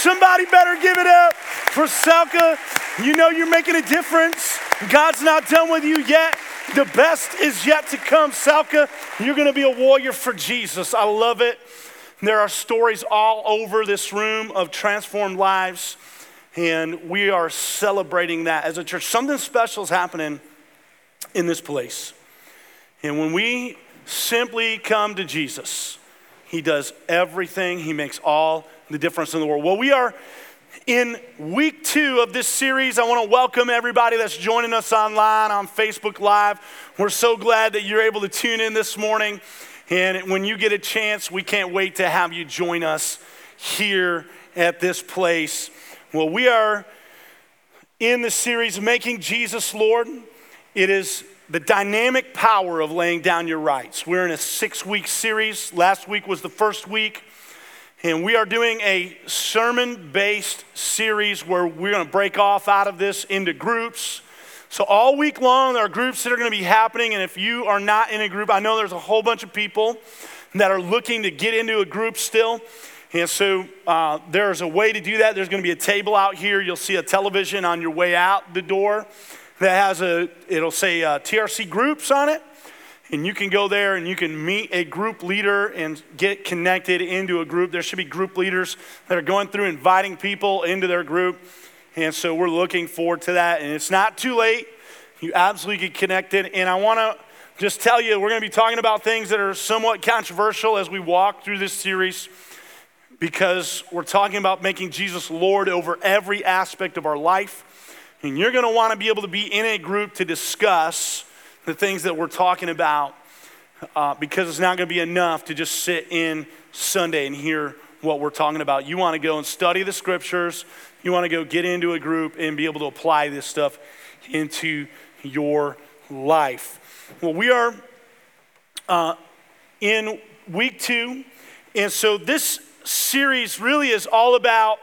Somebody better give it up for Selka. You know you're making a difference. God's not done with you yet. The best is yet to come. Selka, you're going to be a warrior for Jesus. I love it. There are stories all over this room of transformed lives, and we are celebrating that as a church. Something special is happening in this place. And when we simply come to Jesus, He does everything, He makes all the difference in the world. Well, we are in week two of this series. I want to welcome everybody that's joining us online on Facebook Live. We're so glad that you're able to tune in this morning. And when you get a chance, we can't wait to have you join us here at this place. Well, we are in the series Making Jesus Lord. It is the dynamic power of laying down your rights. We're in a six week series. Last week was the first week. And we are doing a sermon based series where we're going to break off out of this into groups. So, all week long, there are groups that are going to be happening. And if you are not in a group, I know there's a whole bunch of people that are looking to get into a group still. And so, uh, there's a way to do that. There's going to be a table out here. You'll see a television on your way out the door that has a, it'll say uh, TRC groups on it. And you can go there and you can meet a group leader and get connected into a group. There should be group leaders that are going through inviting people into their group. And so we're looking forward to that. And it's not too late. You absolutely get connected. And I want to just tell you, we're going to be talking about things that are somewhat controversial as we walk through this series because we're talking about making Jesus Lord over every aspect of our life. And you're going to want to be able to be in a group to discuss the things that we're talking about uh, because it's not going to be enough to just sit in Sunday and hear what we're talking about. You want to go and study the scriptures. You want to go get into a group and be able to apply this stuff into your life. Well, we are uh, in week two, and so this series really is all about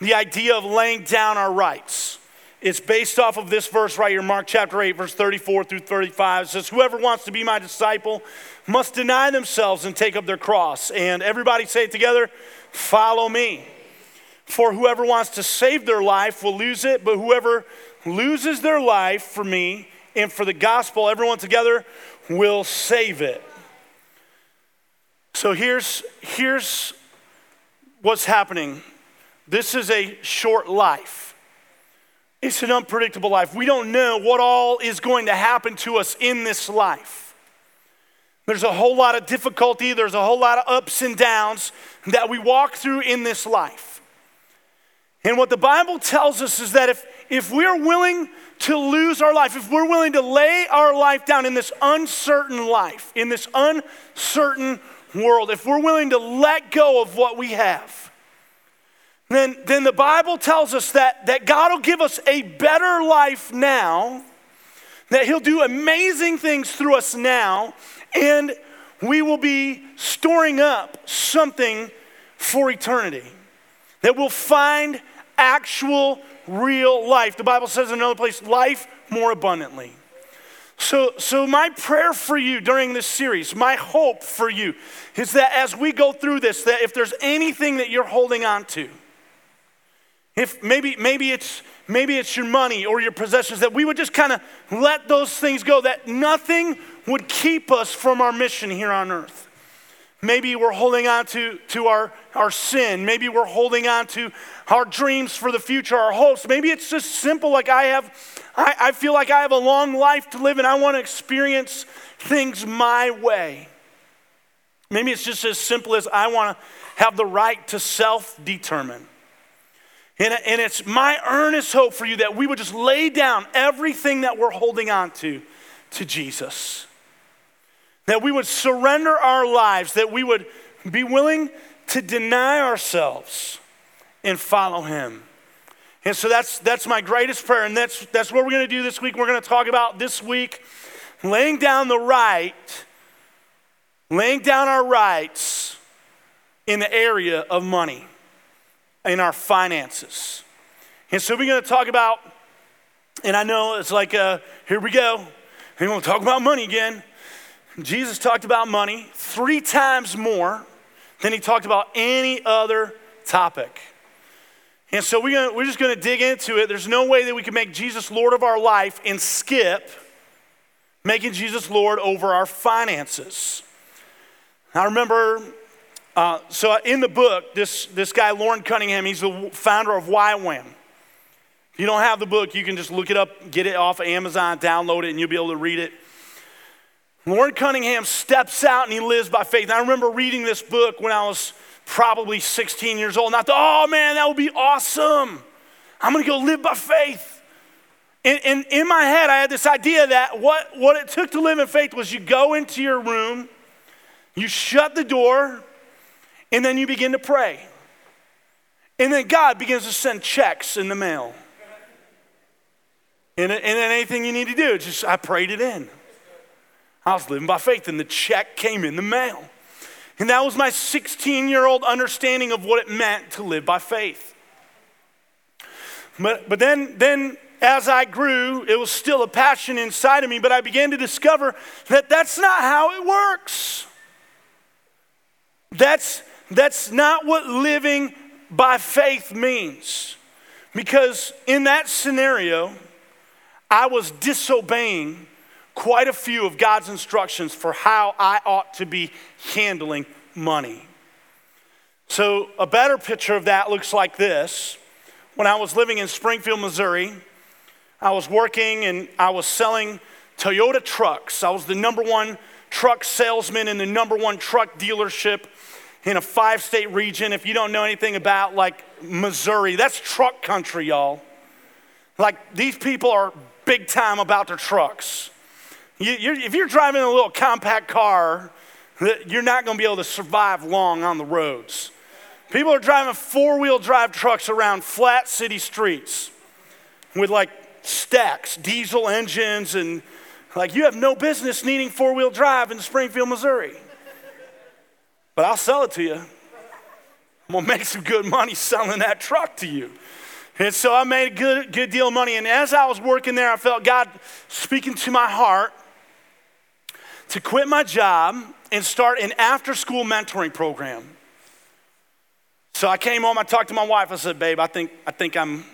the idea of laying down our rights. It's based off of this verse right here, Mark chapter 8, verse 34 through 35. It says, Whoever wants to be my disciple must deny themselves and take up their cross. And everybody say it together follow me. For whoever wants to save their life will lose it, but whoever loses their life for me and for the gospel, everyone together will save it. So here's, here's what's happening this is a short life. It's an unpredictable life. We don't know what all is going to happen to us in this life. There's a whole lot of difficulty, there's a whole lot of ups and downs that we walk through in this life. And what the Bible tells us is that if, if we're willing to lose our life, if we're willing to lay our life down in this uncertain life, in this uncertain world, if we're willing to let go of what we have, then, then the Bible tells us that, that God will give us a better life now, that He'll do amazing things through us now, and we will be storing up something for eternity. That we'll find actual, real life. The Bible says in another place, life more abundantly. So, so, my prayer for you during this series, my hope for you, is that as we go through this, that if there's anything that you're holding on to, if maybe, maybe it's maybe it's your money or your possessions, that we would just kind of let those things go, that nothing would keep us from our mission here on earth. Maybe we're holding on to, to our, our sin. Maybe we're holding on to our dreams for the future, our hopes. Maybe it's just simple like I have, I, I feel like I have a long life to live and I want to experience things my way. Maybe it's just as simple as I want to have the right to self determine. And, and it's my earnest hope for you that we would just lay down everything that we're holding on to to Jesus that we would surrender our lives, that we would be willing to deny ourselves and follow Him. And so that's, that's my greatest prayer, and that's, that's what we're going to do this week. We're going to talk about this week laying down the right, laying down our rights in the area of money, in our finances. And so we're going to talk about, and I know it's like, uh, here we go. We're going to talk about money again. Jesus talked about money three times more than he talked about any other topic. And so we're, gonna, we're just going to dig into it. There's no way that we can make Jesus Lord of our life and skip making Jesus Lord over our finances. I remember, uh, so in the book, this, this guy, Loren Cunningham, he's the founder of YWAM. If you don't have the book, you can just look it up, get it off of Amazon, download it, and you'll be able to read it. Loren Cunningham steps out and he lives by faith. And I remember reading this book when I was probably 16 years old, and I thought, oh man, that would be awesome. I'm gonna go live by faith. And, and in my head, I had this idea that what, what it took to live in faith was you go into your room, you shut the door, and then you begin to pray. And then God begins to send checks in the mail. And, and then anything you need to do, just I prayed it in. I was living by faith, and the check came in the mail. And that was my 16 year old understanding of what it meant to live by faith. But, but then, then, as I grew, it was still a passion inside of me, but I began to discover that that's not how it works. That's, that's not what living by faith means. Because in that scenario, I was disobeying quite a few of God's instructions for how I ought to be handling money. So, a better picture of that looks like this. When I was living in Springfield, Missouri, I was working and I was selling Toyota trucks. I was the number one truck salesman in the number one truck dealership in a five state region. If you don't know anything about like Missouri, that's truck country, y'all. Like these people are big time about their trucks. You, you're, if you're driving a little compact car, you're not going to be able to survive long on the roads. People are driving four wheel drive trucks around flat city streets with like stacks, diesel engines, and like you have no business needing four wheel drive in Springfield, Missouri. But I'll sell it to you. I'm gonna make some good money selling that truck to you. And so I made a good, good deal of money. And as I was working there, I felt God speaking to my heart to quit my job and start an after school mentoring program. So I came home, I talked to my wife, I said, babe, I think, I think I'm,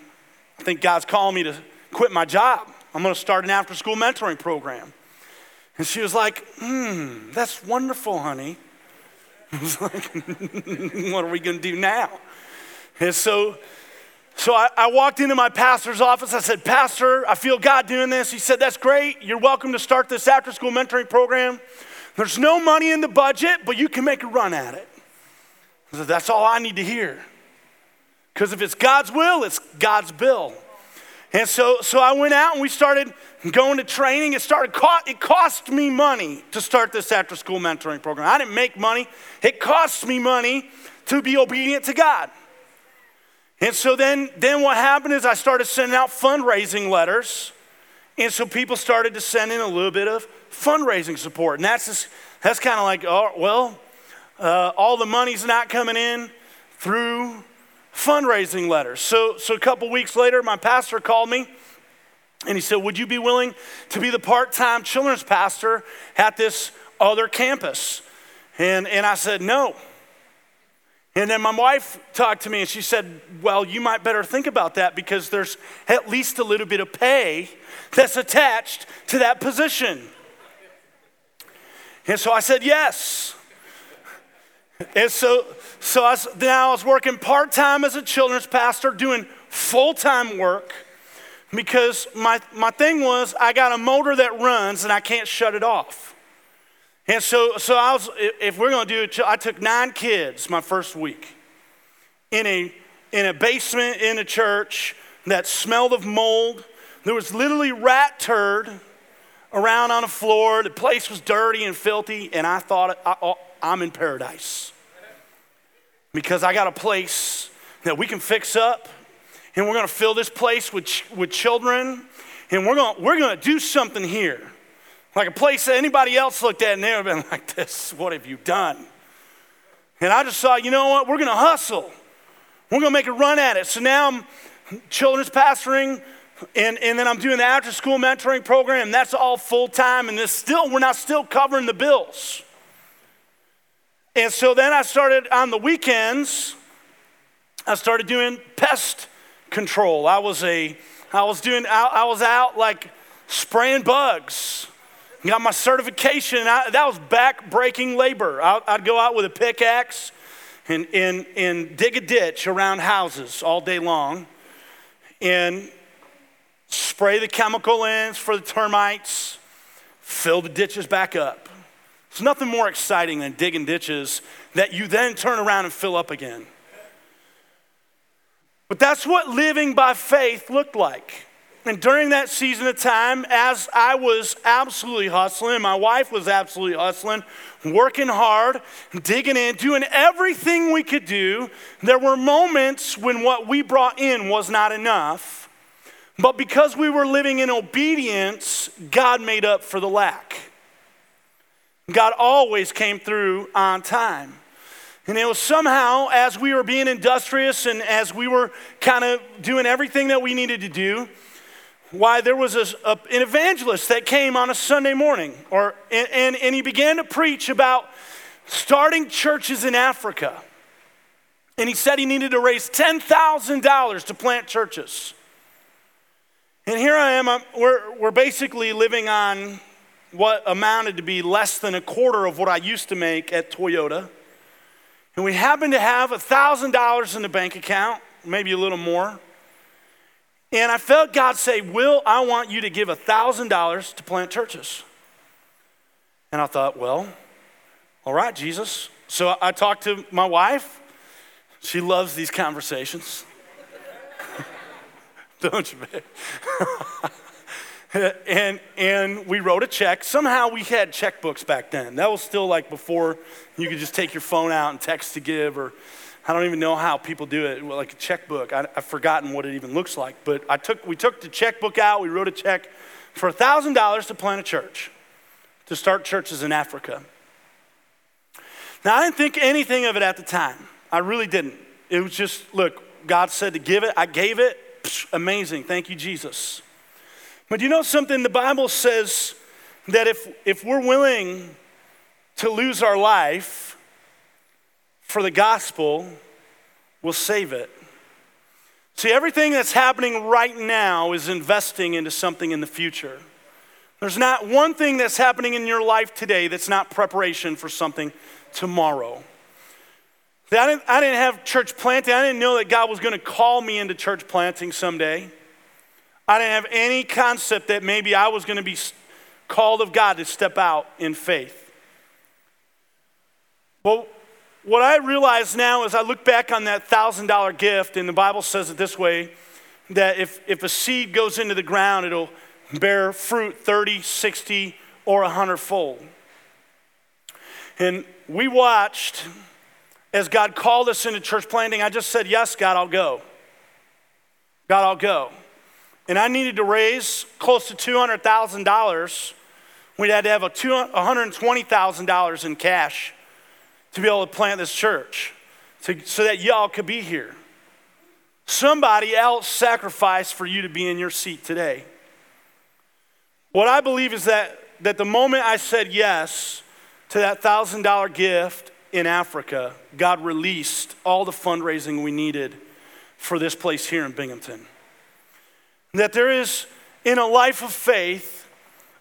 I think God's calling me to quit my job. I'm gonna start an after school mentoring program. And she was like, hmm, that's wonderful, honey. Was like, what are we gonna do now? And so so I, I, walked into my pastor's office. I said, Pastor, I feel God doing this. He said, That's great. You're welcome to start this after school mentoring program. There's no money in the budget, but you can make a run at it. I said, That's all I need to hear. Because if it's God's will, it's God's bill. And so, so I went out and we started going to training. It started it cost me money to start this after school mentoring program. I didn't make money. It cost me money to be obedient to God. And so then, then what happened is I started sending out fundraising letters. And so people started to send in a little bit of fundraising support. And that's, that's kind of like, oh, well, uh, all the money's not coming in through fundraising letters. So, so a couple weeks later, my pastor called me and he said, Would you be willing to be the part time children's pastor at this other campus? And, and I said, No. And then my wife talked to me and she said, Well, you might better think about that because there's at least a little bit of pay that's attached to that position. And so I said, Yes. And so, so I was, now I was working part time as a children's pastor, doing full time work because my, my thing was I got a motor that runs and I can't shut it off. And so, so I was, if we're going to do it, I took nine kids my first week in a, in a basement in a church that smelled of mold. There was literally rat turd around on the floor. The place was dirty and filthy, and I thought I, oh, I'm in paradise because I got a place that we can fix up, and we're to fill this place with, with children, and we're gonna, we're to do something here. Like a place that anybody else looked at and they would have been like, this, what have you done? And I just thought, you know what? We're to hustle. We're to make a run at it. So now I'm children's pastoring, and, and then I'm doing the after school mentoring program. That's all full time, and this still, we're not still covering the bills. And so then I started on the weekends. I started doing pest control. I was a, I was doing, I, I was out like spraying bugs. Got my certification. I, that was back-breaking labor. I, I'd go out with a pickaxe and, and, and dig a ditch around houses all day long and spray the chemical in for the termites, fill the ditches back up. There's nothing more exciting than digging ditches that you then turn around and fill up again. But that's what living by faith looked like. And during that season of time, as I was absolutely hustling, my wife was absolutely hustling, working hard, digging in, doing everything we could do, there were moments when what we brought in was not enough. But because we were living in obedience, God made up for the lack. God always came through on time. And it was somehow, as we were being industrious and as we were kind of doing everything that we needed to do, why there was a, a, an evangelist that came on a Sunday morning, or, and, and, and he began to preach about starting churches in Africa. And he said he needed to raise $10,000 to plant churches. And here I am, I'm, we're, we're basically living on what amounted to be less than a quarter of what I used to make at Toyota. And we happened to have $1,000 in the bank account, maybe a little more. And I felt God say, Will, I want you to give $1,000 to plant churches. And I thought, Well, all right, Jesus. So I talked to my wife. She loves these conversations. Don't you, babe? and, and we wrote a check. Somehow we had checkbooks back then. That was still like before you could just take your phone out and text to give, or I don't even know how people do it, like a checkbook. I, have forgotten what it even looks like. But I took, we took the checkbook out, we wrote a check for $1,000 to plant a church, to start churches in Africa. Now, I didn't think anything of it at the time. I really didn't. It was just, look, God said to give it, I gave it. Psh, amazing. Thank you, Jesus. But you know something? The Bible says that if, if we're willing to lose our life for the gospel, we'll save it. See, everything that's happening right now is investing into something in the future. There's not one thing that's happening in your life today that's not preparation for something tomorrow. I didn't, I didn't have church planting. I didn't know that God was going to call me into church planting someday. I didn't have any concept that maybe I was going to be called of God to step out in faith. Well, what I realize now is I look back on that $1,000 gift, and the Bible says it this way that if, if a seed goes into the ground, it'll bear fruit 30, 60, or 100 fold. And we watched as God called us into church planting. I just said, Yes, God, I'll go. God, I'll go and I needed to raise close to $200,000, we had to have a $120,000 in cash to be able to plant this church to, so that y'all could be here. Somebody else sacrificed for you to be in your seat today. What I believe is that, that the moment I said yes to that $1,000 gift in Africa, God released all the fundraising we needed for this place here in Binghamton. That there is, in a life of faith,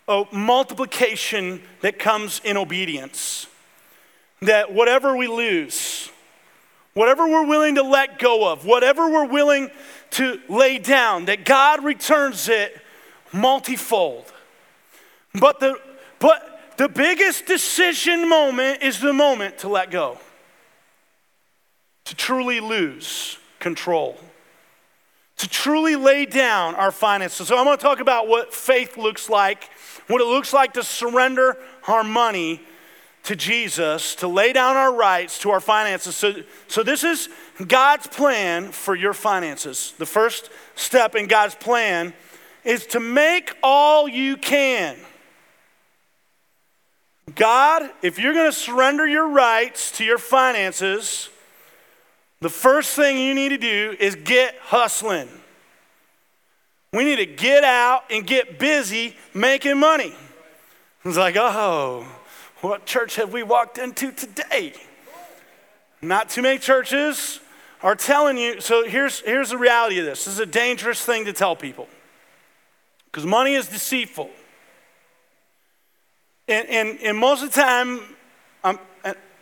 a multiplication that comes in obedience. That whatever we lose, whatever we're willing to let go of, whatever we're willing to lay down, that God returns it multifold. But the, but the biggest decision moment is the moment to let go, to truly lose control to truly lay down our finances. So I'm going to talk about what faith looks like, what it looks like to surrender our money to Jesus, to lay down our rights to our finances. So, so this is God's plan for your finances. The first step in God's plan is to make all you can. God, if you're going to surrender your rights to your finances, the first thing you need to do is get hustling. We need to get out and get busy making money. It's like, oh, what church have we walked into today? Not too many churches are telling you. So here's, here's the reality of this this is a dangerous thing to tell people because money is deceitful. And, and, and most of the time, uh,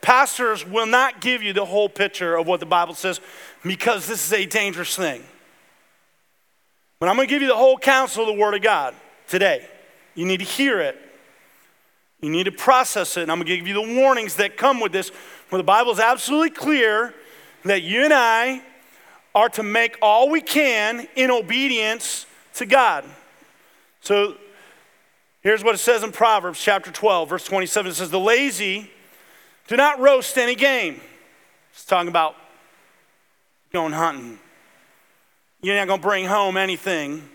pastors will not give you the whole picture of what the Bible says because this is a dangerous thing. But I'm going to give you the whole counsel of the Word of God today. You need to hear it. You need to process it. And I'm going to give you the warnings that come with this. Where the Bible is absolutely clear that you and I are to make all we can in obedience to God. So here's what it says in Proverbs chapter 12, verse 27. It says, The lazy do not roast any game. It's talking about going hunting. You're not going to bring home anything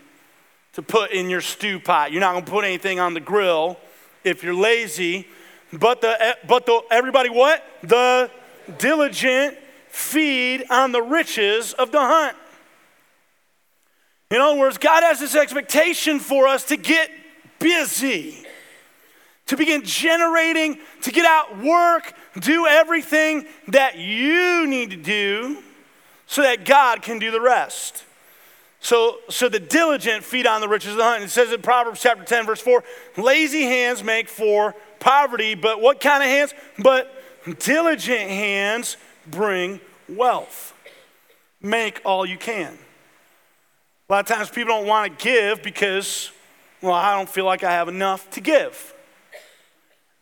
to put in your stew pot. You're not going to put anything on the grill if you're lazy. But the eh, but the everybody what? The diligent feed on the riches of the hunt. In other words, God has this expectation for us to get busy, to begin generating, to get out, work, do everything that you need to do so that God can do the rest. So, so the diligent feed on the riches of the hunt. It says in Proverbs chapter 10, verse 4 lazy hands make for poverty, but what kind of hands? But diligent hands bring wealth. Make all you can. A lot of times people don't want to give because, well, I don't feel like I have enough to give.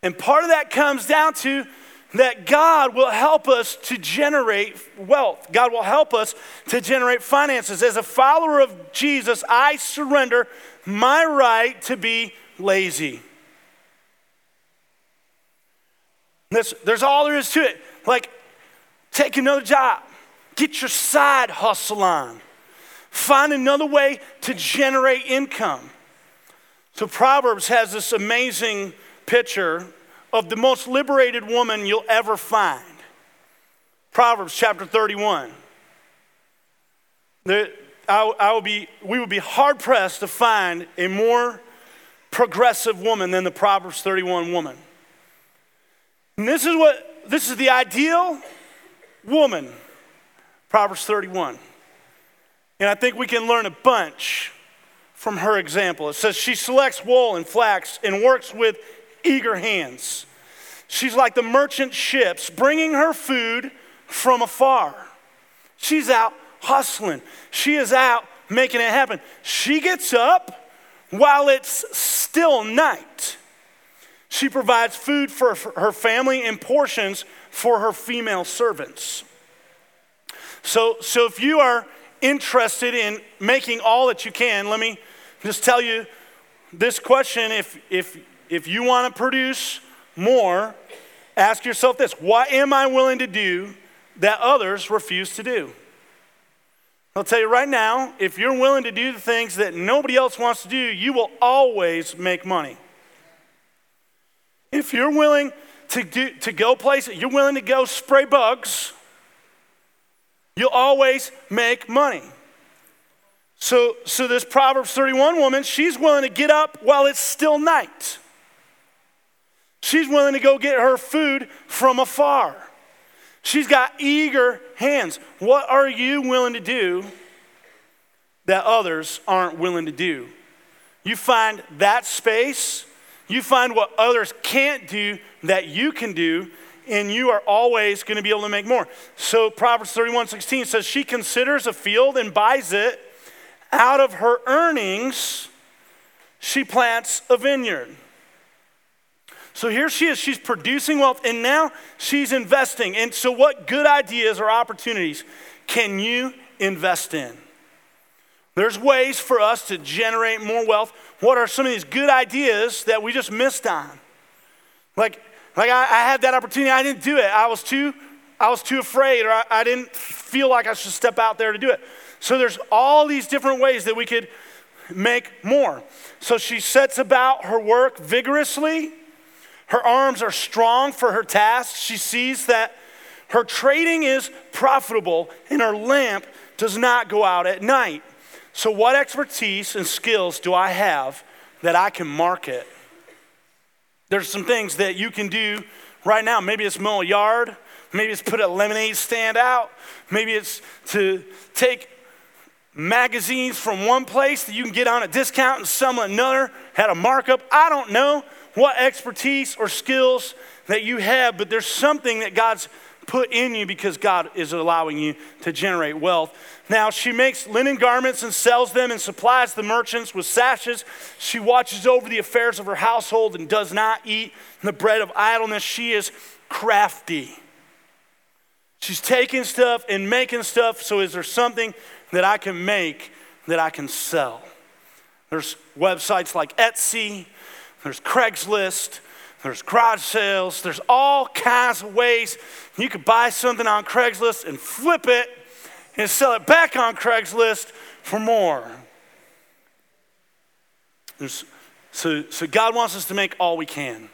And part of that comes down to that God will help us to generate wealth. God will help us to generate finances. As a follower of Jesus, I surrender my right to be lazy. There's, there's all there is to it. Like, take another job, get your side hustle on, find another way to generate income. So, Proverbs has this amazing picture of the most liberated woman you'll ever find. Proverbs chapter 31. The, I, I be, we would be hard pressed to find a more progressive woman than the Proverbs 31 woman. And this is what this is the ideal woman, Proverbs 31. And I think we can learn a bunch from her example. It says she selects wool and flax and works with eager hands. She's like the merchant ships bringing her food from afar. She's out hustling, she is out making it happen. She gets up while it's still night. She provides food for her family and portions for her female servants. So, so if you are interested in making all that you can, let me just tell you this question if, if if you want to produce more, ask yourself this what am I willing to do that others refuse to do? I'll tell you right now, if you're willing to do the things that nobody else wants to do, you will always make money. If you're willing to, do, to go places, you're willing to go spray bugs, you'll always make money. So, so this Proverbs 31 woman, she's willing to get up while it's still night. She's willing to go get her food from afar. She's got eager hands. What are you willing to do that others aren't willing to do? You find that space, you find what others can't do that you can do, and you are always going to be able to make more. So Proverbs 31 16 says, She considers a field and buys it. Out of her earnings, she plants a vineyard. So here she is, she's producing wealth, and now she's investing. And so, what good ideas or opportunities can you invest in? There's ways for us to generate more wealth. What are some of these good ideas that we just missed on? Like, like I, I had that opportunity, I didn't do it. I was too, I was too afraid, or I, I didn't feel like I should step out there to do it. So there's all these different ways that we could make more. So she sets about her work vigorously her arms are strong for her task. She sees that her trading is profitable and her lamp does not go out at night. So, what expertise and skills do I have that I can market? There's some things that you can do right now. Maybe it's mow a yard, Maybe it's put a lemonade stand out. Maybe it's to take magazines from one place that you can get on a discount and some another had a markup. I don't know what expertise or skills that you have, but there's something that God's put in you because God is allowing you to generate wealth. Now, she makes linen garments and sells them and supplies the merchants with sashes. She watches over the affairs of her household and does not eat the bread of idleness. She is crafty. She's taking stuff and making stuff. So, is there something that I can make that I can sell? There's websites like Etsy, there's Craigslist, there's garage sales, there's all kinds of ways you could buy something on Craigslist and flip it and sell it back on Craigslist for more. There's, so, so God wants us to make all we can.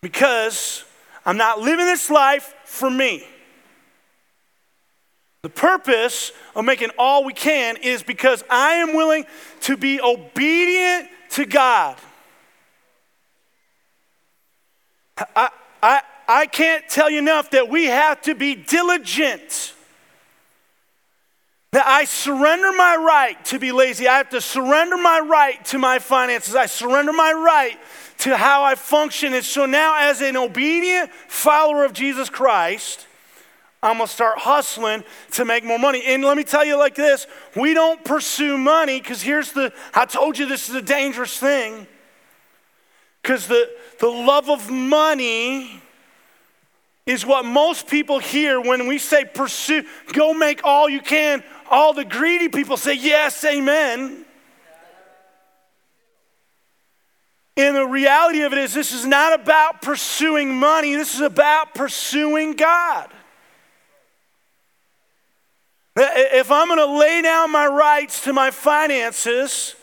Because I'm not living this life for me. The purpose of making all we can is because I am willing to be obedient to God. I, I, I can't tell you enough that we have to be diligent. That I surrender my right to be lazy. I have to surrender my right to my finances. I surrender my right to how I function. And so now, as an obedient follower of Jesus Christ, I'm gonna start hustling to make more money. And let me tell you like this we don't pursue money because here's the, I told you this is a dangerous thing. Because the, the love of money is what most people hear when we say pursue, go make all you can. All the greedy people say, yes, amen. And the reality of it is, this is not about pursuing money, this is about pursuing God. If I'm going to lay down my rights to my finances,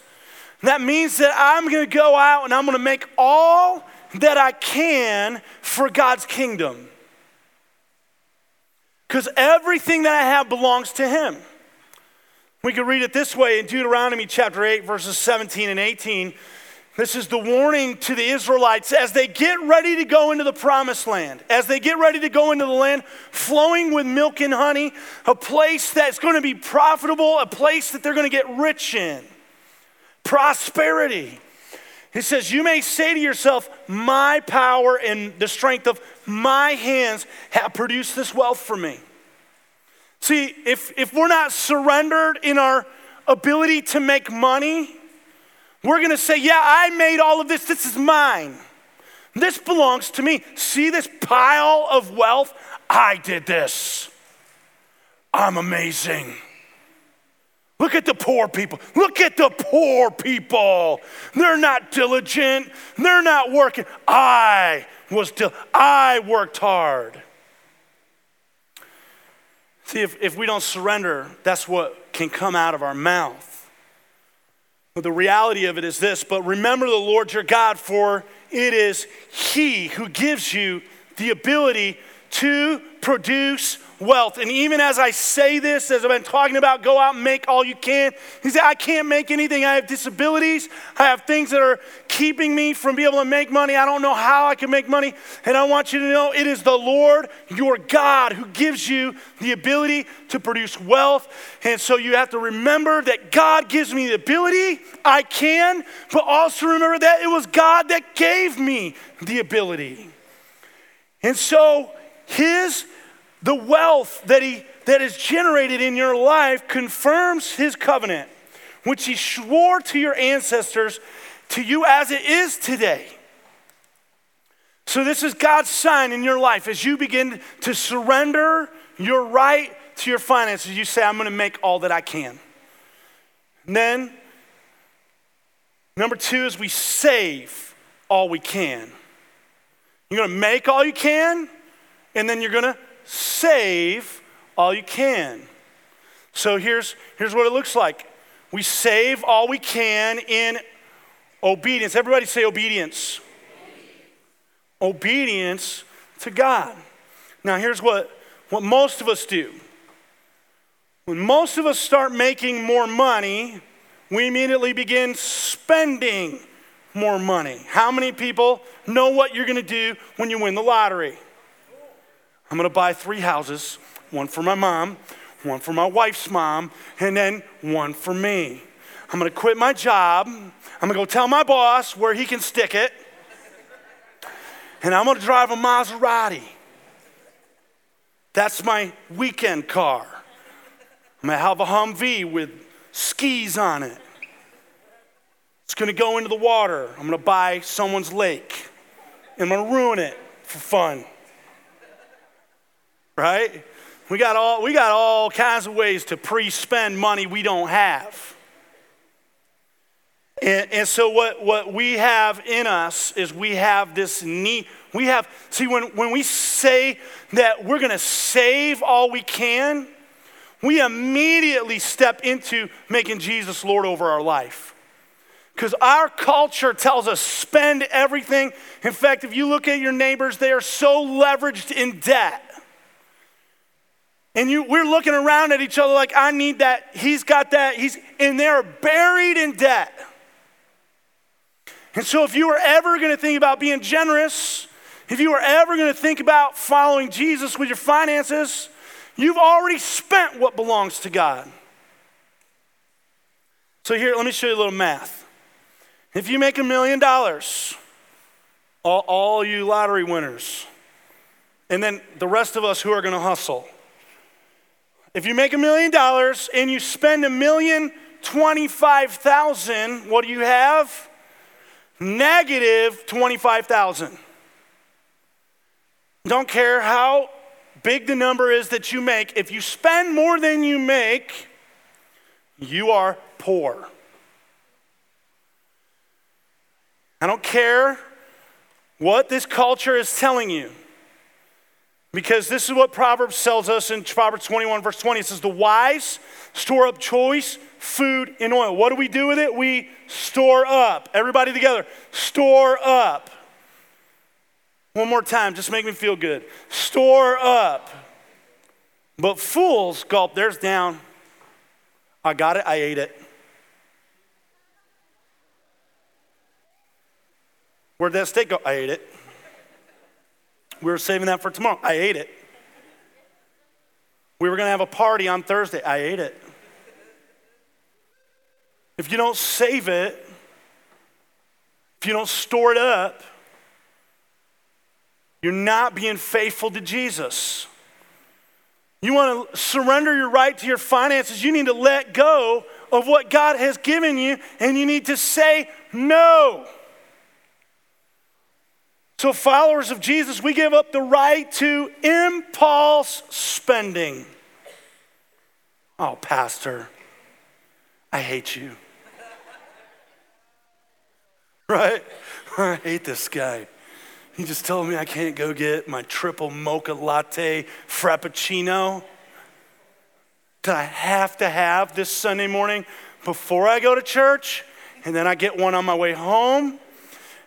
that means that I'm going to go out and I'm going to make all that I can for God's kingdom. Because everything that I have belongs to Him. We could read it this way in Deuteronomy chapter 8, verses 17 and 18. This is the warning to the Israelites as they get ready to go into the promised land, as they get ready to go into the land flowing with milk and honey, a place that's going to be profitable, a place that they're going to get rich in, prosperity. He says, You may say to yourself, My power and the strength of my hands have produced this wealth for me. See, if, if we're not surrendered in our ability to make money, we're gonna say, Yeah, I made all of this, this is mine. This belongs to me. See this pile of wealth? I did this. I'm amazing. Look at the poor people. Look at the poor people. They're not diligent. They're not working. I was dil- I worked hard. See, if, if we don't surrender, that's what can come out of our mouth. The reality of it is this but remember the Lord your God, for it is He who gives you the ability to produce wealth. And even as I say this, as I've been talking about, go out and make all you can, he said, I can't make anything. I have disabilities. I have things that are keeping me from being able to make money. I don't know how I can make money. And I want you to know it is the Lord your God who gives you the ability to produce wealth. And so you have to remember that God gives me the ability. I can, but also remember that it was God that gave me the ability. And so his the wealth that he that is generated in your life confirms his covenant, which he swore to your ancestors, to you as it is today. So, this is God's sign in your life as you begin to surrender your right to your finances. You say, I'm going to make all that I can. And then, number two is we save all we can. You're going to make all you can, and then you're going to save all you can. So here's, here's what it looks like we save all we can in obedience. Everybody say obedience. Obedience to God. Now, here's what, what most of us do. When most of us start making more money, we immediately begin spending more money. How many people know what you're going to do when you win the lottery? I'm to buy three houses one for my mom, one for my wife's mom, and then one for me. I'm to quit my job. I'm to go tell my boss where he can stick it. And I'm to drive a Maserati. That's my weekend car. I'm to have a Humvee with skis on it. It's to go into the water. I'm to buy someone's lake. I'm to ruin it for fun. Right? We got all, we got all kinds of ways to pre spend money we don't have. And, and, so, what, what we have in us is we have this need. We have, see, when, when we say that we're going to save all we can, we immediately step into making Jesus Lord over our life. Because our culture tells us spend everything. In fact, if you look at your neighbors, they are so leveraged in debt. And you, we're looking around at each other like, I need that. He's got that. He's, and they're buried in debt. And so, if you are ever going to think about being generous, if you are ever going to think about following Jesus with your finances, you've already spent what belongs to God. So, here, let me show you a little math. If you make a million dollars, all you lottery winners, and then the rest of us who are going to hustle, if you make a million dollars and you spend a million twenty-five thousand, what do you have? Negative twenty-five thousand. Don't care how big the number is that you make, if you spend more than you make, you are poor. I don't care what this culture is telling you. Because this is what Proverbs tells us in Proverbs 21, verse 20. It says, The wise store up choice food and oil. What do we do with it? We store up. Everybody together, store up. One more time, just make me feel good. Store up. But fools gulp theirs down. I got it, I ate it. Where'd that steak go? I ate it. We were saving that for tomorrow. I ate it. We were going to have a party on Thursday. I ate it. If you don't save it, if you don't store it up, you're not being faithful to Jesus. You want to surrender your right to your finances, you need to let go of what God has given you, and you need to say no. So, followers of Jesus, we give up the right to impulse spending. Oh, Pastor, I hate you. right? I hate this guy. He just told me I can't go get my triple mocha latte frappuccino that I have to have this Sunday morning before I go to church, and then I get one on my way home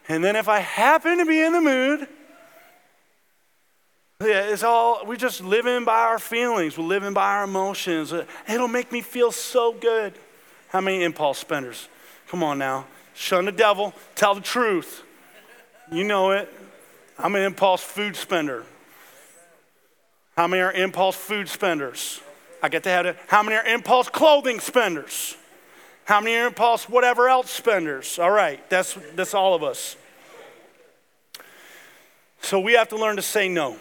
and then if I happen to be in the mood, yeah, it's all, we're just living by our feelings. We're living by our emotions. Uh, it'll make me feel so good. How many impulse spenders? Come on now. Shun the devil. Tell the truth. You know it. I'm an impulse food spender. How many are impulse food spenders? I get to have it. How many are impulse clothing spenders? How many are impulse whatever else spenders? All right, that's, that's all of us. So we have to learn to say no.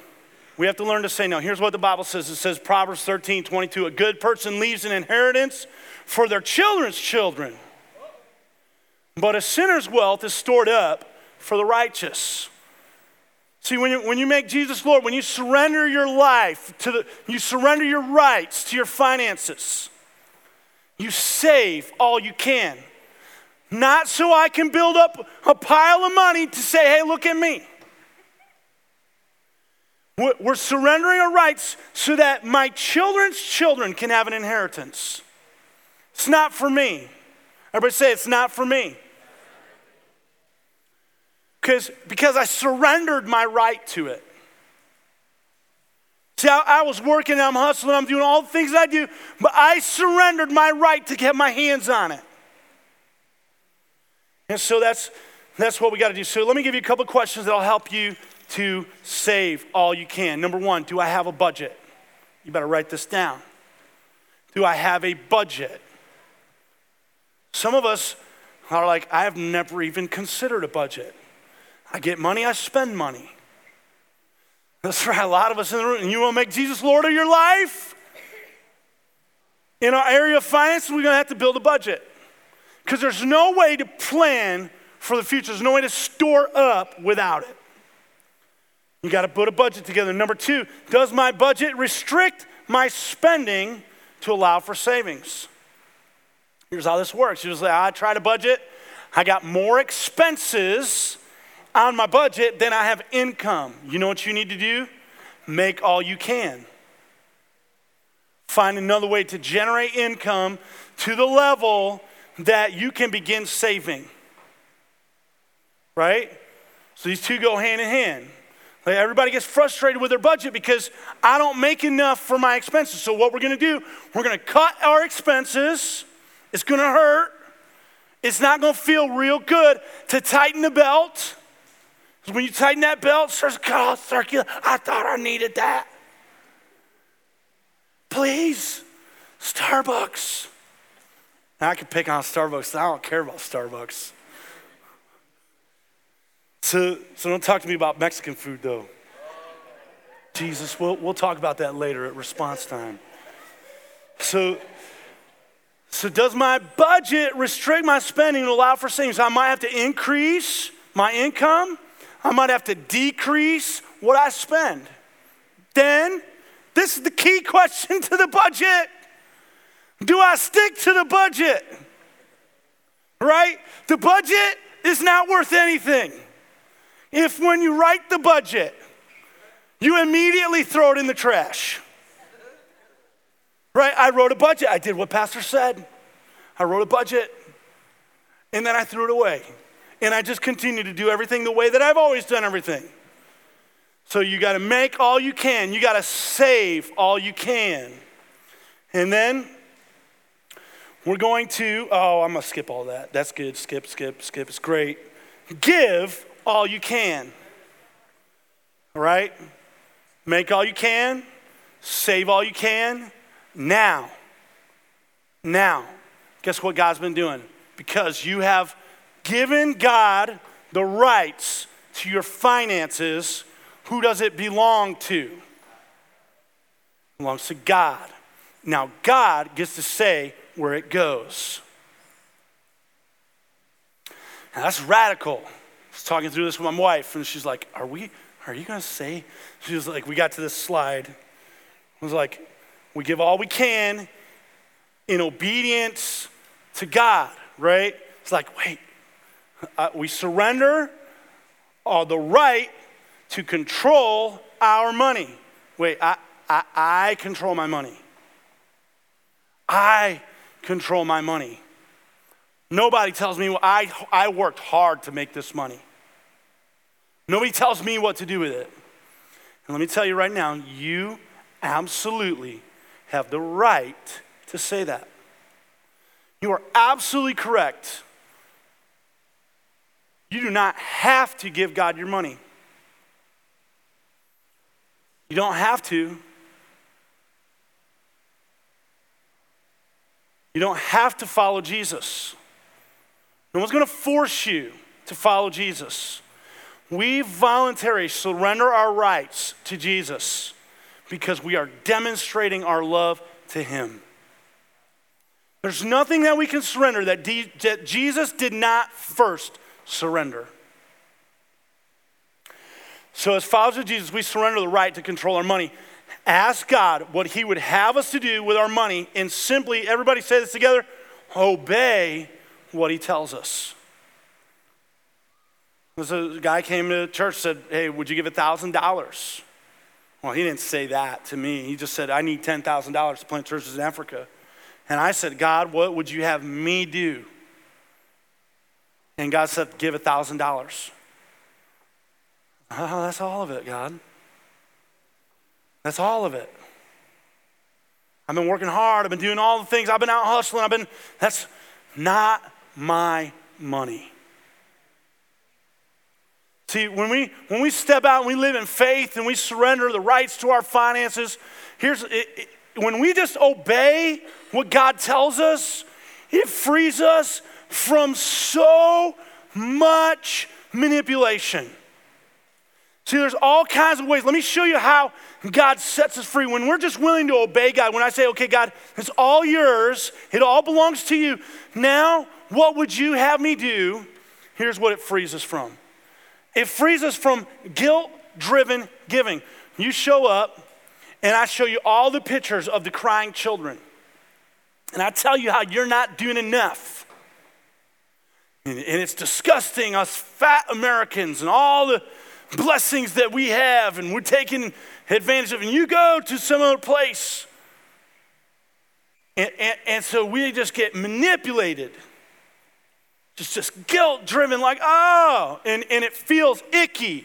We have to learn to say no. Here's what the Bible says it says, Proverbs 13 22, a good person leaves an inheritance for their children's children, but a sinner's wealth is stored up for the righteous. See, when you, when you make Jesus Lord, when you surrender your life to the, you surrender your rights to your finances, you save all you can. Not so I can build up a pile of money to say, hey, look at me. We're surrendering our rights so that my children's children can have an inheritance. It's not for me. Everybody say, it's not for me. Because, because I surrendered my right to it. See, I, I, was working, I'm hustling, I'm doing all the things I do, but I surrendered my right to get my hands on it. And so that's, that's what we got to do. So let me give you a couple questions that'll help you to save all you can. Number one, do I have a budget? You better write this down. Do I have a budget? Some of us are like, I have never even considered a budget. I get money, I spend money. That's right, a lot of us in the room. And you want to make Jesus Lord of your life? In our area of finance, we're going to have to build a budget. Because there's no way to plan for the future, there's no way to store up without it. You got to put a budget together. Number two, does my budget restrict my spending to allow for savings? Here's how this works. You just say, I try to budget, I got more expenses on my budget then I have income. You know what you need to do? Make all you can. Find another way to generate income to the level that you can begin saving. Right? So these two go hand in hand. Like everybody gets frustrated with their budget because I don't make enough for my expenses. So what we're to do, we're to cut our expenses. It's to hurt. It's not to feel real good to tighten the belt. When you tighten that belt, starts to circular. I thought I needed that. Please, Starbucks. Now, I could pick on Starbucks. I don't care about Starbucks. So, so don't talk to me about Mexican food, though. Jesus, we'll, we'll talk about that later at response time. So, so does my budget restrict my spending and allow for savings? I might have to increase my income. I might have to decrease what I spend. Then, this is the key question to the budget. Do I stick to the budget? Right? The budget is not worth anything. If when you write the budget, you immediately throw it in the trash. Right? I wrote a budget. I did what Pastor said. I wrote a budget and then I threw it away. And I just continue to do everything the way that I've always done everything. So you got to make all you can, you got to save all you can. And then we're going to, oh, I'm going to skip all that. That's good. Skip, skip, skip. It's great. Give all you can. All right? Make all you can. Save all you can. Now. Now. Guess what God's been doing? Because you have given God the rights to your finances, who does it belong to? It belongs to God. Now, God gets to say where it goes. Now, that's radical. I was talking through this with my wife, and she's like, Are we, are you gonna say? She was like, We got to this slide. I was like, We give all we can in obedience to God, right? It's like, wait, uh, we surrender all the right to control our money. Wait, I, I, I control my money. I control my money. Nobody tells me, I, I worked hard to make this money. Nobody tells me what to do with it. And let me tell you right now, you absolutely have the right to say that. You are absolutely correct. You do not have to give God your money. You don't have to. You don't have to follow Jesus. No one's going to force you to follow Jesus. We voluntarily surrender our rights to Jesus because we are demonstrating our love to Him. There's nothing that we can surrender that, D- that Jesus did not first surrender. So, as followers of Jesus, we surrender the right to control our money ask God what He would have us to do with our money, and simply, everybody say this together obey what He tells us. A guy came to church said, Hey, would you give $1,000? Well, he didn't say that to me. He just said, I need $10,000 to plant churches in Africa. And I said, God, what would you have me do? And God said, Give a $1,000. Oh, that's all of it, God. That's all of it. I've been working hard. I've been doing all the things. I've been out hustling. I've been, that's not my money. See, when we, when we step out and we live in faith and we surrender the rights to our finances, here's it, it, when we just obey what God tells us, it frees us from so much manipulation. See, there's all kinds of ways. Let me show you how God sets us free. When we're just willing to obey God, when I say, okay, God, it's all yours, it all belongs to you. Now, what would you have me do? Here's what it frees us from it frees us from guilt driven giving. You show up, and I show you all the pictures of the crying children. And I tell you how you're not doing enough. And, it's disgusting, us fat Americans and all the blessings that we have, and we're taking advantage of. And you go to some other place. And, and, and so we just get manipulated just, just guilt driven, like, oh, and, and it feels icky.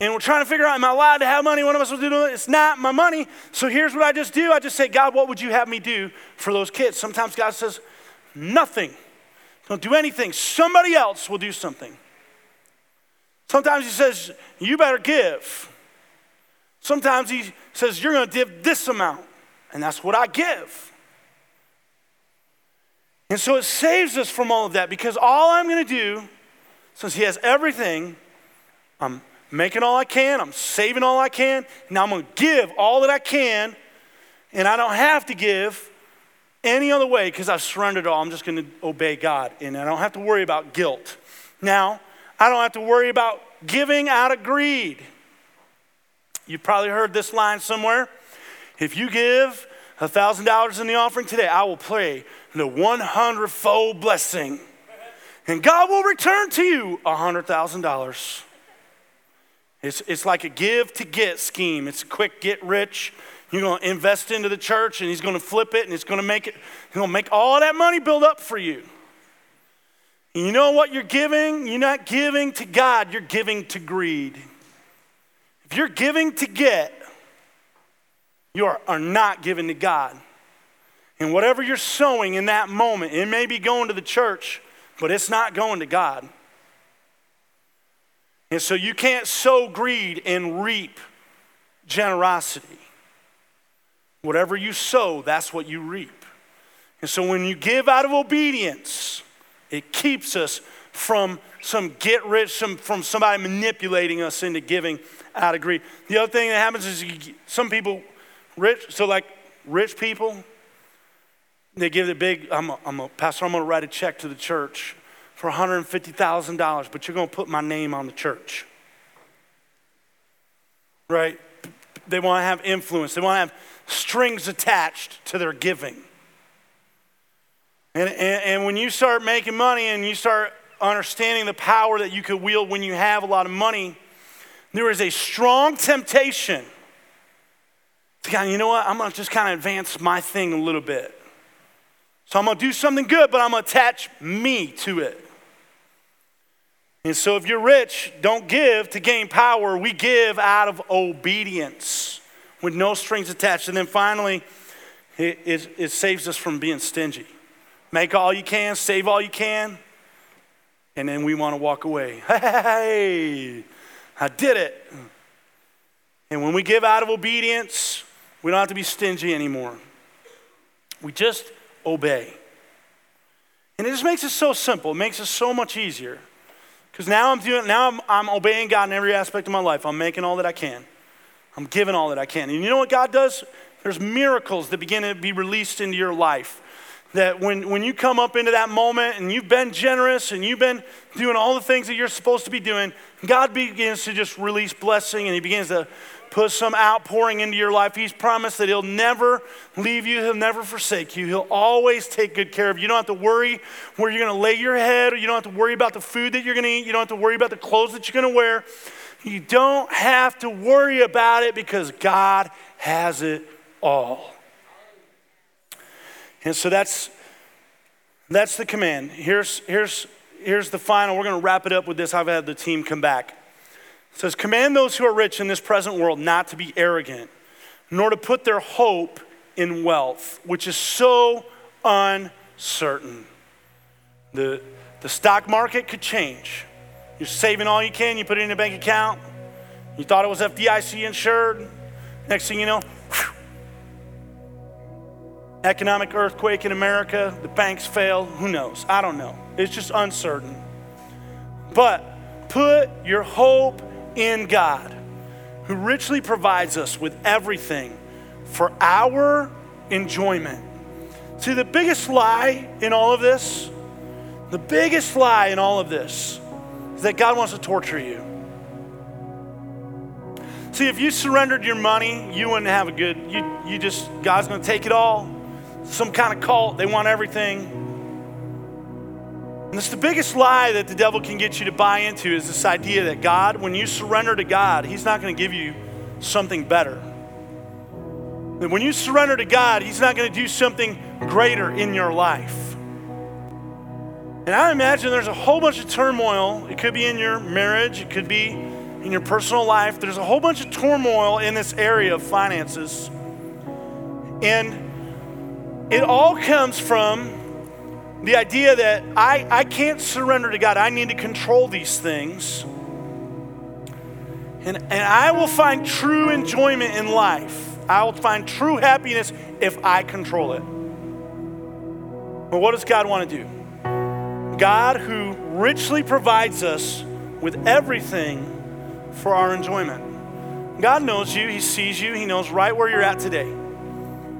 And we're trying to figure out, am I allowed to have money? What am I supposed to do? It's not my money. So here's what I just do I just say, God, what would you have me do for those kids? Sometimes God says, nothing. Don't do anything. Somebody else will do something. Sometimes He says, you better give. Sometimes He says, you're going to give this amount. And that's what I give. And so it saves us from all of that because all I'm going to do, since He has everything, I'm making all I can, I'm saving all I can, now I'm going to give all that I can, and I don't have to give any other way because I've surrendered all. I'm just going to obey God, and I don't have to worry about guilt. Now, I don't have to worry about giving out of greed. You've probably heard this line somewhere. If you give $1,000 in the offering today, I will pray the 100 fold blessing. And God will return to you $100,000. It's, it's like a give to get scheme. It's a quick get rich. You're going to invest into the church and he's going to flip it and it's going to make it, he's going to make all that money build up for you. And you know what you're giving? You're not giving to God, you're giving to greed. If you're giving to get, you are, are not giving to God. And whatever you're sowing in that moment, it may be going to the church, but it's not going to God. And so you can't sow greed and reap generosity. Whatever you sow, that's what you reap. And so when you give out of obedience, it keeps us from some get rich, some, from somebody manipulating us into giving out of greed. The other thing that happens is you, some people, rich, so like rich people, they give the big, I'm a, I'm a pastor, I'm going to write a check to the church for $150,000, but you're going to put my name on the church. Right? They want to have influence, they want to have strings attached to their giving. And, and, and when you start making money and you start understanding the power that you could wield when you have a lot of money, there is a strong temptation to kind of, you know what, I'm going to just kind of advance my thing a little bit. So I'm going to do something good, but I'm going to attach me to it. And so if you're rich, don't give to gain power. We give out of obedience with no strings attached. And then finally, it, it, it saves us from being stingy. Make all you can, save all you can, and then we want to walk away. Hey, I did it. And when we give out of obedience, we don't have to be stingy anymore. We just obey. And it just makes it so simple. It makes it so much easier. Because now I'm doing now I'm, I'm obeying God in every aspect of my life. I'm making all that I can. I'm giving all that I can. And you know what God does? There's miracles that begin to be released into your life. That when, when you come up into that moment and you've been generous and you've been doing all the things that you're supposed to be doing, God begins to just release blessing and He begins to put some outpouring into your life. He's promised that He'll never leave you, He'll never forsake you. He'll always take good care of you. You don't have to worry where you're going to lay your head, or you don't have to worry about the food that you're going to eat. You don't have to worry about the clothes that you're going to wear. You don't have to worry about it because God has it all. And so that's that's the command. Here's here's here's the final. We're going to wrap it up with this. I've had the team come back. It says, Command those who are rich in this present world not to be arrogant, nor to put their hope in wealth, which is so uncertain. The, the stock market could change, You're saving all you can, you put it in a bank account. You thought it was FDIC insured. Next thing you know, whew, economic earthquake in America, the banks fail. Who knows? I don't know. It's just uncertain. But put your hope in God, who richly provides us with everything for our enjoyment. See, the biggest lie in all of this, the biggest lie in all of this, is that God wants to torture you. See, if you surrendered your money, you wouldn't have a good, you, you just, God's gonna take it all. Some kind of cult, they want everything. And it's the biggest lie that the devil can get you to buy into is this idea that God, when you surrender to God, He's not gonna give you something better. That when you surrender to God, He's not gonna do something greater in your life. And I imagine there's a whole bunch of turmoil. It could be in your marriage, it could be in your personal life. There's a whole bunch of turmoil in this area of finances. And it all comes from the idea that I, I can't surrender to God. I need to control these things. And, and I will find true enjoyment in life. I will find true happiness if I control it. But what does God want to do? God, who richly provides us with everything for our enjoyment. God knows you, He sees you, He knows right where you're at today.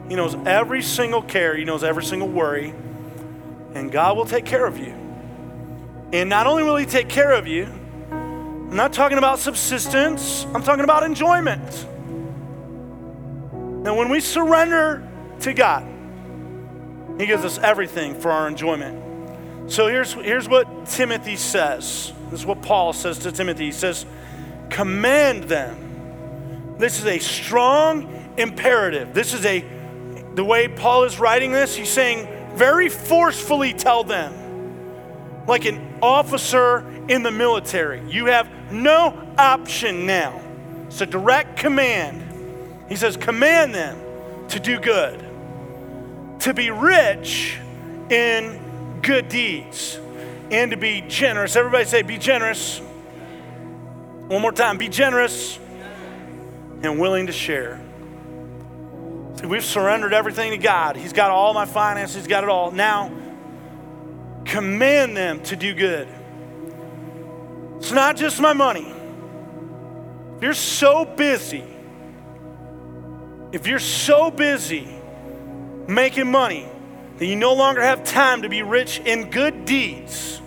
He knows every single care, He knows every single worry, and God will take care of you. And not only will He take care of you, I'm not talking about subsistence, I'm talking about enjoyment. Now, when we surrender to God, He gives us everything for our enjoyment. So here's, here's what Timothy says. This is what Paul says to Timothy. He says, Command them. This is a strong imperative. This is a, the way Paul is writing this, he's saying, very forcefully tell them. Like an officer in the military. You have no option now. It's a direct command. He says, Command them to do good, to be rich in good deeds and to be generous. Everybody say, be generous. One more time, be generous and willing to share. We've surrendered everything to God. He's got all my finances, He's got it all. Now, command them to do good. It's not just my money. If you're so busy, if you're so busy making money, that you no longer have time to be rich in good deeds,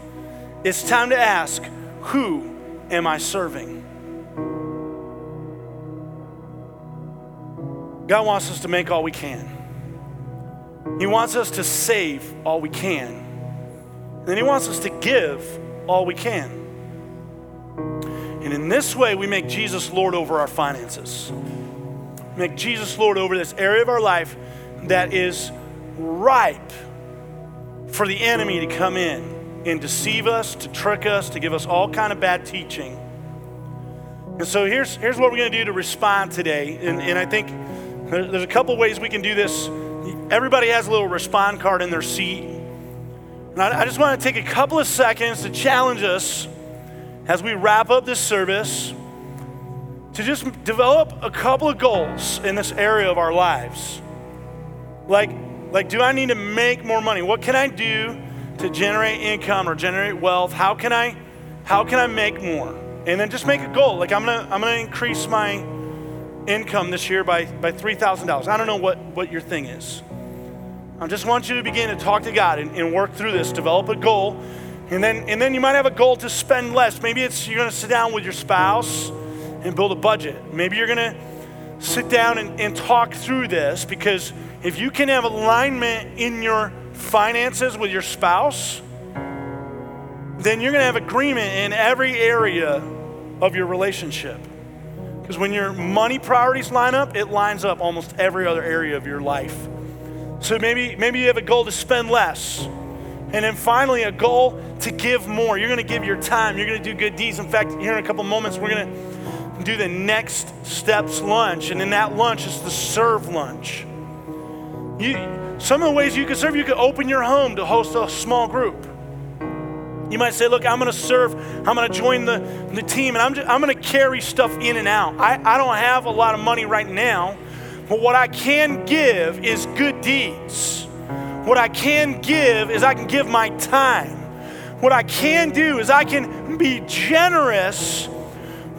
it's time to ask, Who am I serving? God wants us to make all we can. He wants us to save all we can. And then He wants us to give all we can. And in this way, we make Jesus Lord over our finances. Make Jesus Lord over this area of our life that is ripe for the enemy to come in and deceive us, to trick us, to give us all kind of bad teaching. And so here's, here's what we're going to do to respond today. And, and I think there's a couple ways we can do this. Everybody has a little respond card in their seat. And I, just want to take a couple of seconds to challenge us as we wrap up this service to just develop a couple of goals in this area of our lives. Like, like, do I need to make more money? What can I do to generate income or generate wealth? How can I, how can I make more? And then just make a goal. Like I'm gonna, I'm gonna increase my income this year by, by $3,000. I don't know what, what your thing is. I just want you to begin to talk to God and, and work through this, develop a goal. And then, and then you might have a goal to spend less. Maybe it's you're gonna sit down with your spouse and build a budget. Maybe you're gonna sit down and, and talk through this because if you can have alignment in your finances with your spouse, then you're going to have agreement in every area of your relationship. Because when your money priorities line up, it lines up almost every other area of your life. So maybe maybe you have a goal to spend less. And then finally a goal to give more. You're going to give your time. You're going to do good deeds. In fact, here in a couple moments we're going to do the next steps lunch and in that lunch is the serve lunch. You, some of the ways you can serve, you could open your home to host a small group. You might say, Look, I'm going to serve, I'm going to join the, the team, and I'm, just, I'm going to carry stuff in and out. I, I don't have a lot of money right now, but what I can give is good deeds. What I can give is I can give my time. What I can do is I can be generous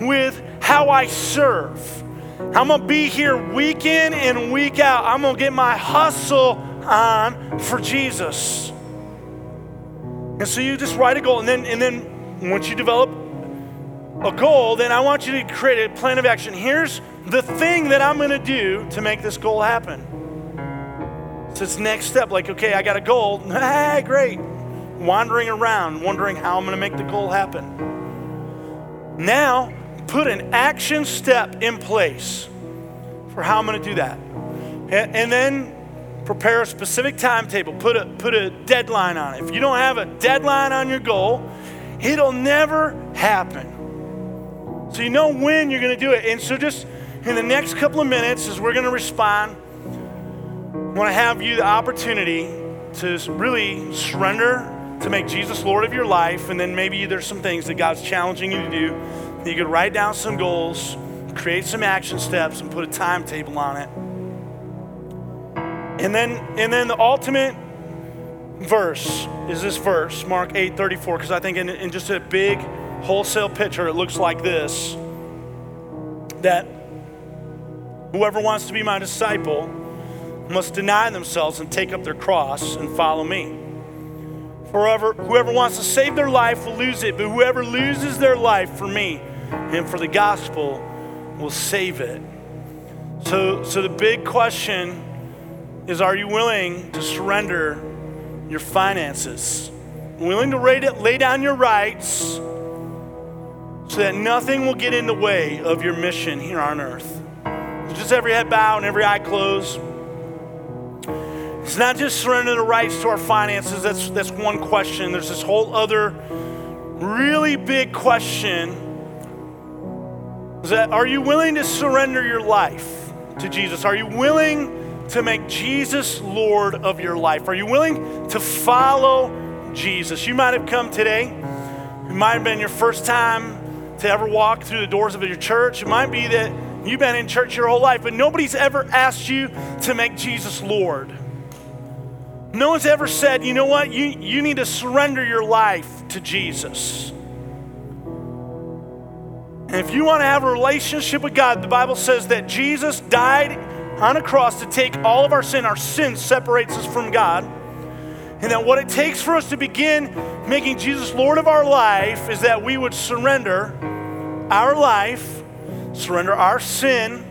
with how I serve. I'm gonna be here week in and week out. I'm gonna get my hustle on for Jesus. And so you just write a goal, and then and then once you develop a goal, then I want you to create a plan of action. Here's the thing that I'm gonna do to make this goal happen. So it's next step, like, okay, I got a goal. Ah, great. Wandering around, wondering how I'm gonna make the goal happen. Now, put an action step in place for how I'm going to do that. And, and, then prepare a specific timetable, put a, put a deadline on it. If you don't have a deadline on your goal, it'll never happen. So you know when you're going to do it. And so just in the next couple of minutes, as we're going to respond, I want to have you the opportunity to really surrender to make Jesus Lord of your life. And then maybe there's some things that God's challenging you to do you could write down some goals, create some action steps, and put a timetable on it. And then, and then the ultimate verse is this verse, Mark 8 34, because I think in, in just a big wholesale picture, it looks like this that whoever wants to be my disciple must deny themselves and take up their cross and follow me. Forever, whoever wants to save their life will lose it, but whoever loses their life for me and for the gospel will save it. So, so the big question is are you willing to surrender your finances? Willing to lay down your rights so that nothing will get in the way of your mission here on earth? Just every head bowed and every eye closed. It's not just surrendering the rights to our finances, that's, that's one question. There's this whole other really big question is that are you willing to surrender your life to Jesus? Are you willing to make Jesus Lord of your life? Are you willing to follow Jesus? You might have come today. It might have been your first time to ever walk through the doors of your church. It might be that you've been in church your whole life, but nobody's ever asked you to make Jesus Lord. No one's ever said, you know what, you, you need to surrender your life to Jesus. And if you want to have a relationship with God, the Bible says that Jesus died on a cross to take all of our sin. Our sin separates us from God. And that what it takes for us to begin making Jesus Lord of our life is that we would surrender our life, surrender our sin,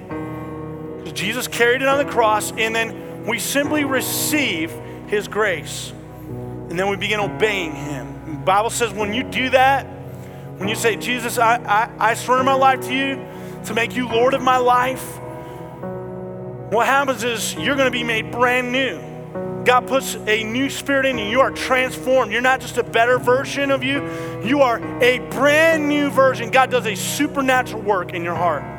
because Jesus carried it on the cross, and then we simply receive His grace. And then we begin obeying Him. The Bible says when you do that, when you say, Jesus, I, I, I surrender my life to you to make you Lord of my life, what happens is you're going to be made brand new. God puts a new spirit in you. You are transformed. You're not just a better version of you, you are a brand new version. God does a supernatural work in your heart.